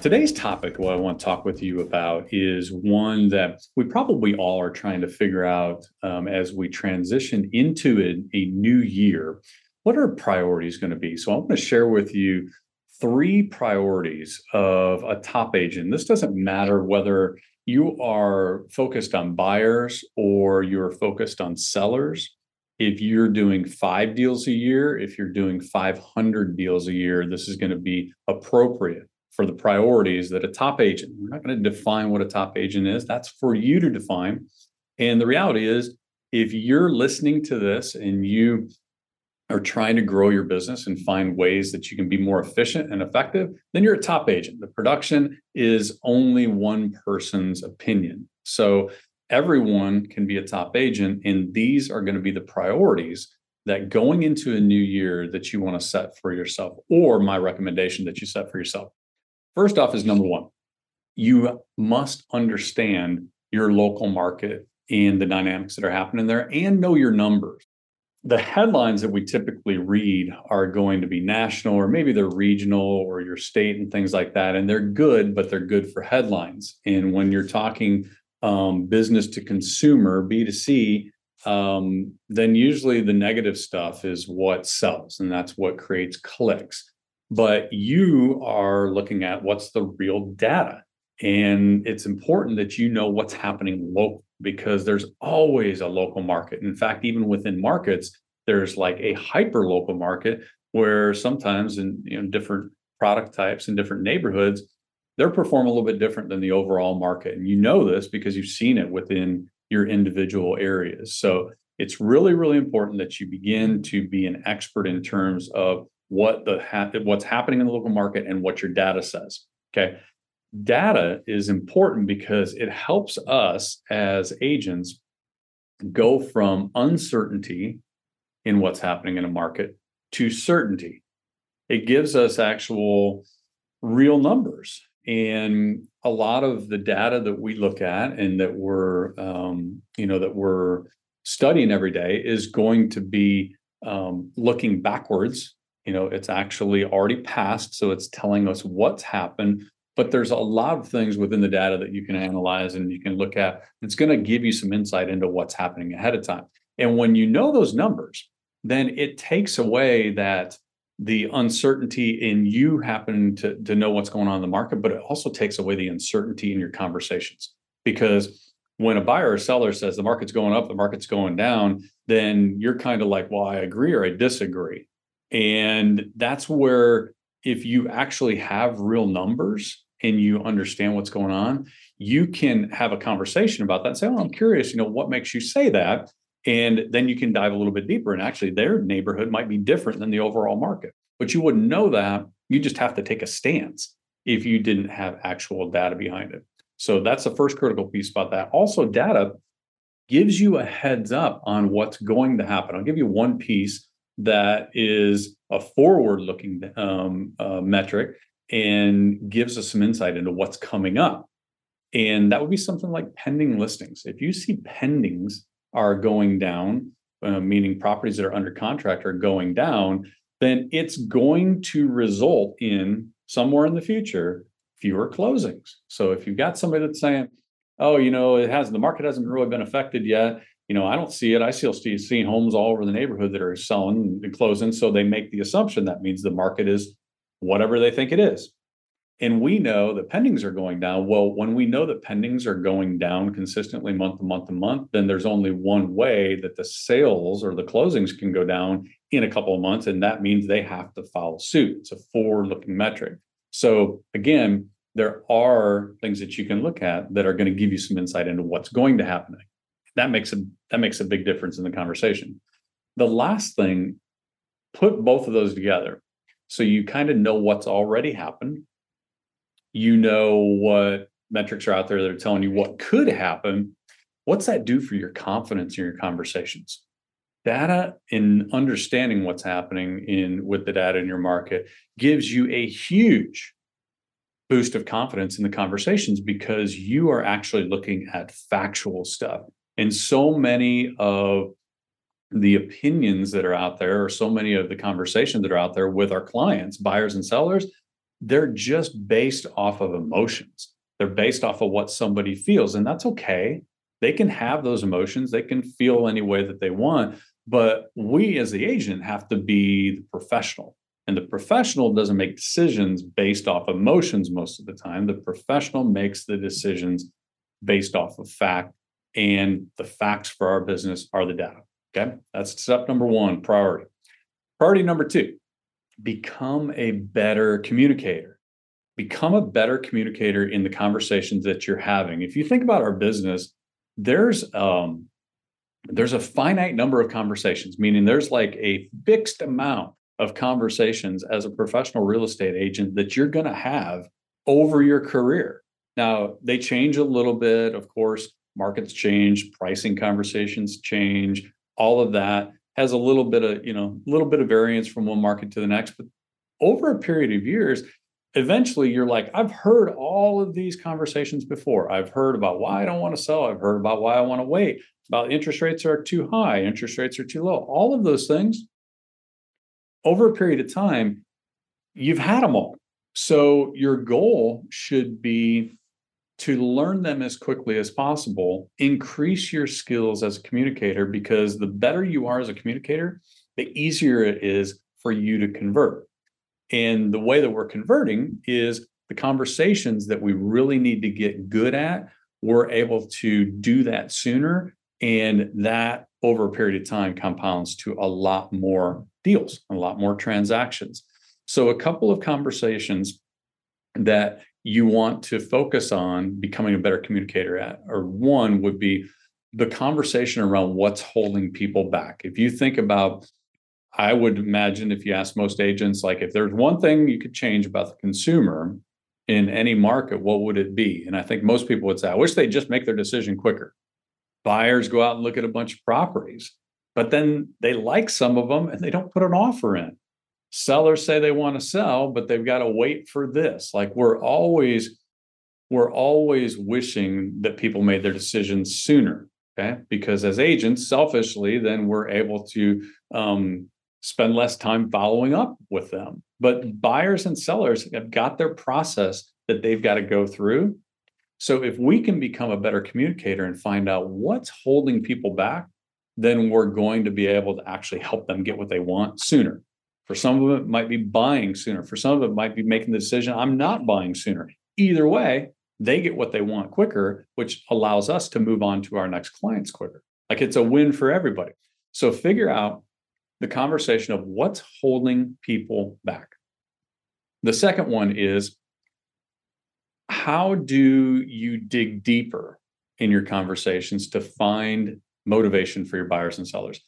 today's topic, what I want to talk with you about, is one that we probably all are trying to figure out um, as we transition into a, a new year. What are priorities going to be? So, I want to share with you three priorities of a top agent. This doesn't matter whether you are focused on buyers or you're focused on sellers if you're doing five deals a year, if you're doing 500 deals a year, this is going to be appropriate for the priorities that a top agent. We're not going to define what a top agent is. That's for you to define. And the reality is, if you're listening to this and you are trying to grow your business and find ways that you can be more efficient and effective, then you're a top agent. The production is only one person's opinion. So everyone can be a top agent and these are going to be the priorities that going into a new year that you want to set for yourself or my recommendation that you set for yourself first off is number one you must understand your local market and the dynamics that are happening there and know your numbers the headlines that we typically read are going to be national or maybe they're regional or your state and things like that and they're good but they're good for headlines and when you're talking um, business to consumer, B2C, um, then usually the negative stuff is what sells and that's what creates clicks. But you are looking at what's the real data. And it's important that you know what's happening local because there's always a local market. In fact, even within markets, there's like a hyper local market where sometimes in you know, different product types and different neighborhoods, they're perform a little bit different than the overall market. And you know this because you've seen it within your individual areas. So it's really, really important that you begin to be an expert in terms of what the ha- what's happening in the local market and what your data says. Okay. Data is important because it helps us as agents go from uncertainty in what's happening in a market to certainty. It gives us actual real numbers and a lot of the data that we look at and that we're um, you know that we're studying every day is going to be um, looking backwards you know it's actually already passed so it's telling us what's happened but there's a lot of things within the data that you can analyze and you can look at it's going to give you some insight into what's happening ahead of time and when you know those numbers then it takes away that the uncertainty in you happening to, to know what's going on in the market, but it also takes away the uncertainty in your conversations. Because when a buyer or seller says the market's going up, the market's going down, then you're kind of like, well, I agree or I disagree. And that's where, if you actually have real numbers and you understand what's going on, you can have a conversation about that and say, oh, I'm curious, you know, what makes you say that? And then you can dive a little bit deeper. And actually, their neighborhood might be different than the overall market. But you wouldn't know that. You just have to take a stance if you didn't have actual data behind it. So that's the first critical piece about that. Also, data gives you a heads up on what's going to happen. I'll give you one piece that is a forward looking um, uh, metric and gives us some insight into what's coming up. And that would be something like pending listings. If you see pendings are going down, uh, meaning properties that are under contract are going down, then it's going to result in somewhere in the future fewer closings. So if you've got somebody that's saying, "Oh, you know, it has the market hasn't really been affected yet," you know, I don't see it. I still see seeing homes all over the neighborhood that are selling and closing. So they make the assumption that means the market is whatever they think it is and we know that pendings are going down. Well, when we know that pendings are going down consistently month to month to month, then there's only one way that the sales or the closings can go down in a couple of months, and that means they have to follow suit. It's a forward-looking metric. So again, there are things that you can look at that are going to give you some insight into what's going to happen. That makes a that makes a big difference in the conversation. The last thing, put both of those together. So you kind of know what's already happened you know what metrics are out there that are telling you what could happen. What's that do for your confidence in your conversations? Data in understanding what's happening in with the data in your market gives you a huge boost of confidence in the conversations because you are actually looking at factual stuff. And so many of the opinions that are out there, or so many of the conversations that are out there with our clients, buyers and sellers, they're just based off of emotions. They're based off of what somebody feels, and that's okay. They can have those emotions, they can feel any way that they want. But we as the agent have to be the professional. And the professional doesn't make decisions based off emotions most of the time. The professional makes the decisions based off of fact. And the facts for our business are the data. Okay. That's step number one priority. Priority number two become a better communicator. Become a better communicator in the conversations that you're having. If you think about our business, there's um, there's a finite number of conversations, meaning there's like a fixed amount of conversations as a professional real estate agent that you're going to have over your career. Now, they change a little bit, of course, markets change, pricing conversations change, all of that has a little bit of, you know, a little bit of variance from one market to the next, but over a period of years, eventually you're like, I've heard all of these conversations before. I've heard about why I don't want to sell. I've heard about why I want to wait, about interest rates are too high, interest rates are too low. All of those things over a period of time, you've had them all. So your goal should be to learn them as quickly as possible, increase your skills as a communicator, because the better you are as a communicator, the easier it is for you to convert. And the way that we're converting is the conversations that we really need to get good at, we're able to do that sooner. And that over a period of time compounds to a lot more deals, a lot more transactions. So, a couple of conversations that you want to focus on becoming a better communicator at, or one would be the conversation around what's holding people back. If you think about, I would imagine if you ask most agents, like if there's one thing you could change about the consumer in any market, what would it be? And I think most people would say, I wish they'd just make their decision quicker. Buyers go out and look at a bunch of properties but then they like some of them and they don't put an offer in. Sellers say they want to sell, but they've got to wait for this. Like we're always we're always wishing that people made their decisions sooner. Okay. Because as agents, selfishly, then we're able to um, spend less time following up with them. But buyers and sellers have got their process that they've got to go through. So if we can become a better communicator and find out what's holding people back, then we're going to be able to actually help them get what they want sooner. For some of them, it might be buying sooner. For some of them, it might be making the decision, I'm not buying sooner. Either way, they get what they want quicker, which allows us to move on to our next clients quicker. Like it's a win for everybody. So figure out the conversation of what's holding people back. The second one is how do you dig deeper in your conversations to find motivation for your buyers and sellers.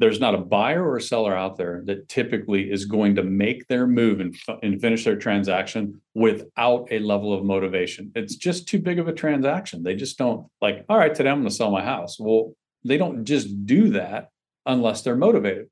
There's not a buyer or a seller out there that typically is going to make their move and, and finish their transaction without a level of motivation. It's just too big of a transaction. They just don't like, all right, today I'm going to sell my house. Well, they don't just do that unless they're motivated.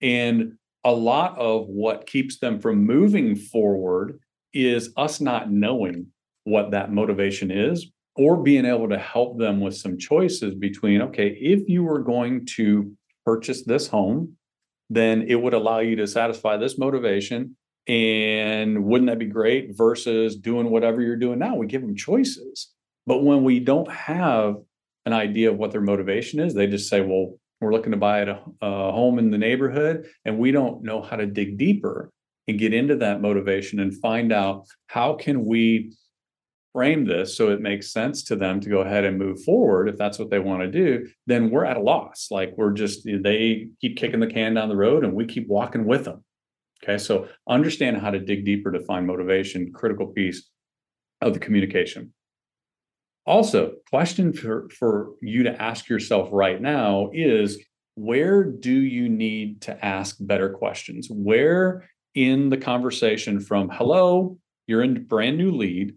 And a lot of what keeps them from moving forward is us not knowing what that motivation is or being able to help them with some choices between okay if you were going to purchase this home then it would allow you to satisfy this motivation. And wouldn't that be great versus doing whatever you're doing now? We give them choices. But when we don't have an idea of what their motivation is they just say well we're looking to buy a, a home in the neighborhood and we don't know how to dig deeper and get into that motivation and find out how can we frame this so it makes sense to them to go ahead and move forward if that's what they want to do then we're at a loss. Like we're just they keep kicking the can down the road and we keep walking with them. Okay so understand how to dig deeper to find motivation critical piece of the communication. Also question for for you to ask yourself right now is where do you need to ask better questions? Where in the conversation from hello you're in brand new lead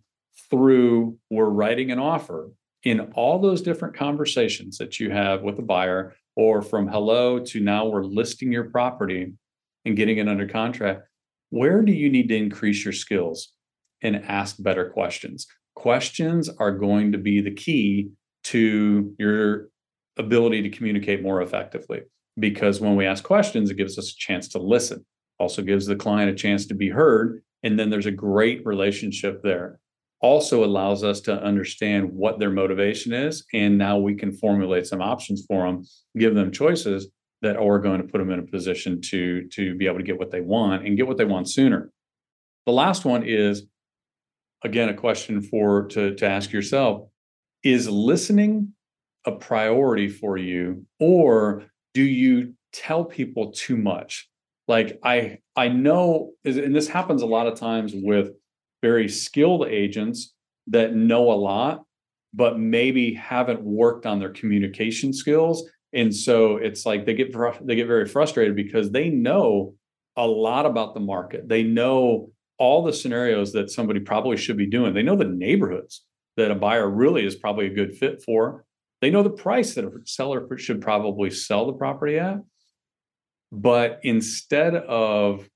through we're writing an offer in all those different conversations that you have with a buyer or from hello to now we're listing your property and getting it under contract where do you need to increase your skills and ask better questions? Questions are going to be the key to your ability to communicate more effectively because when we ask questions it gives us a chance to listen also gives the client a chance to be heard and then there's a great relationship there also allows us to understand what their motivation is and now we can formulate some options for them give them choices that are going to put them in a position to to be able to get what they want and get what they want sooner. The last one is again a question for to, to ask yourself is listening a priority for you or do you tell people too much? Like i i know and this happens a lot of times with very skilled agents that know a lot but maybe haven't worked on their communication skills. And so it's like they get they get very frustrated because they know a lot about the market. They know all the scenarios that somebody probably should be doing. They know the neighborhoods that a buyer really is probably a good fit for. They know the price that a seller should probably sell the property at. But instead of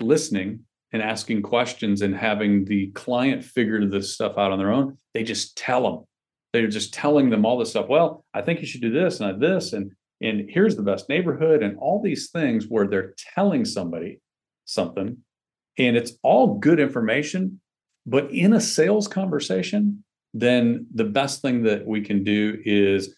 listening and asking questions and having the client figure this stuff out on their own, they just tell them. They're just telling them all this stuff. Well, I think you should do this and this, and and here's the best neighborhood, and all these things where they're telling somebody something, and it's all good information. But in a sales conversation, then the best thing that we can do is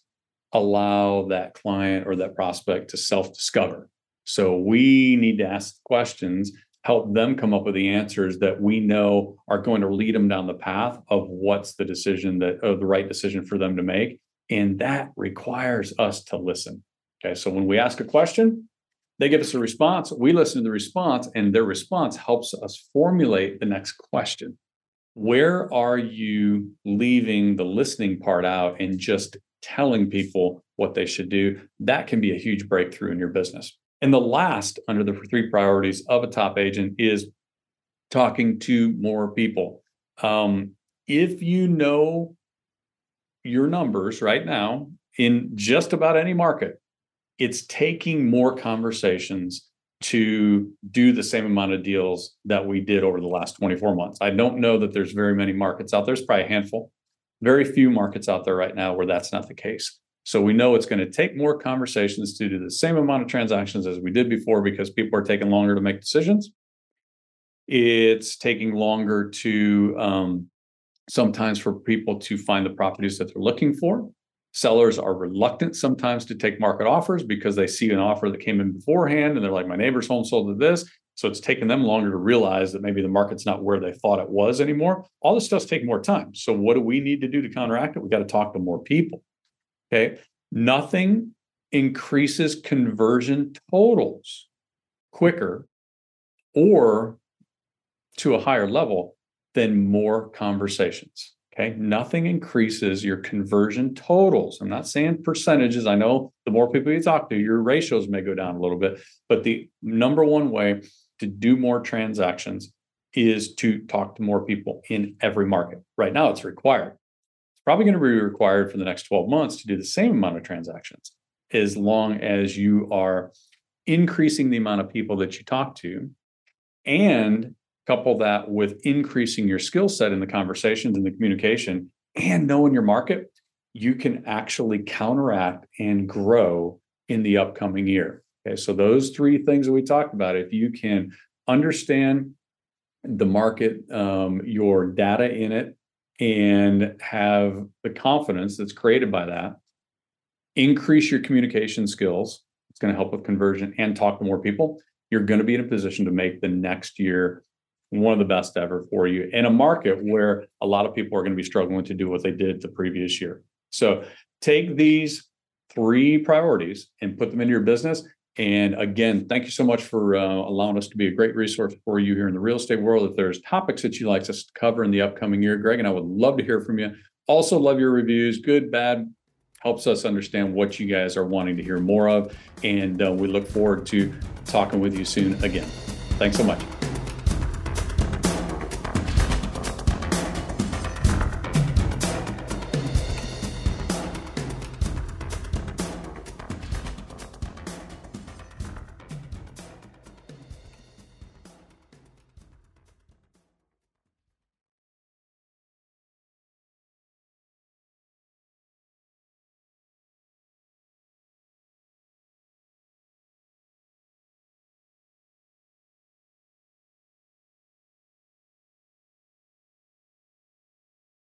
allow that client or that prospect to self discover so we need to ask questions, help them come up with the answers that we know are going to lead them down the path of what's the decision that of the right decision for them to make. And that requires us to listen. Okay. So when we ask a question, they give us a response. We listen to the response, and their response helps us formulate the next question. Where are you leaving the listening part out and just telling people what they should do? That can be a huge breakthrough in your business. And the last under the three priorities of a top agent is talking to more people. Um, if you know your numbers right now in just about any market, it's taking more conversations to do the same amount of deals that we did over the last 24 months. I don't know that there's very many markets out there. There's probably a handful, very few markets out there right now where that's not the case. So we know it's going to take more conversations to do the same amount of transactions as we did before because people are taking longer to make decisions. It's taking longer to um, sometimes for people to find the properties that they're looking for. Sellers are reluctant sometimes to take market offers because they see an offer that came in beforehand and they're like, my neighbor's home sold to this. So it's taken them longer to realize that maybe the market's not where they thought it was anymore. All this stuff's taking more time. So what do we need to do to counteract it? We got to talk to more people. Okay. Nothing increases conversion totals quicker or to a higher level than more conversations. Okay. Nothing increases your conversion totals. I'm not saying percentages. I know the more people you talk to, your ratios may go down a little bit, but the number one way to do more transactions is to talk to more people in every market. Right now, it's required probably going to be required for the next 12 months to do the same amount of transactions as long as you are increasing the amount of people that you talk to and couple that with increasing your skill set in the conversations and the communication and knowing your market you can actually counteract and grow in the upcoming year. Okay so those three things that we talked about if you can understand the market um, your data in it and have the confidence that's created by that. Increase your communication skills. It's going to help with conversion and talk to more people. You're going to be in a position to make the next year one of the best ever for you in a market where a lot of people are going to be struggling to do what they did the previous year. So take these three priorities and put them into your business and again, thank you so much for uh, allowing us to be a great resource for you here in the real estate world. If there's topics that you'd like us to cover in the upcoming year, Greg and I would love to hear from you. Also, love your reviews, good, bad, helps us understand what you guys are wanting to hear more of. And uh, we look forward to talking with you soon again. Thanks so much.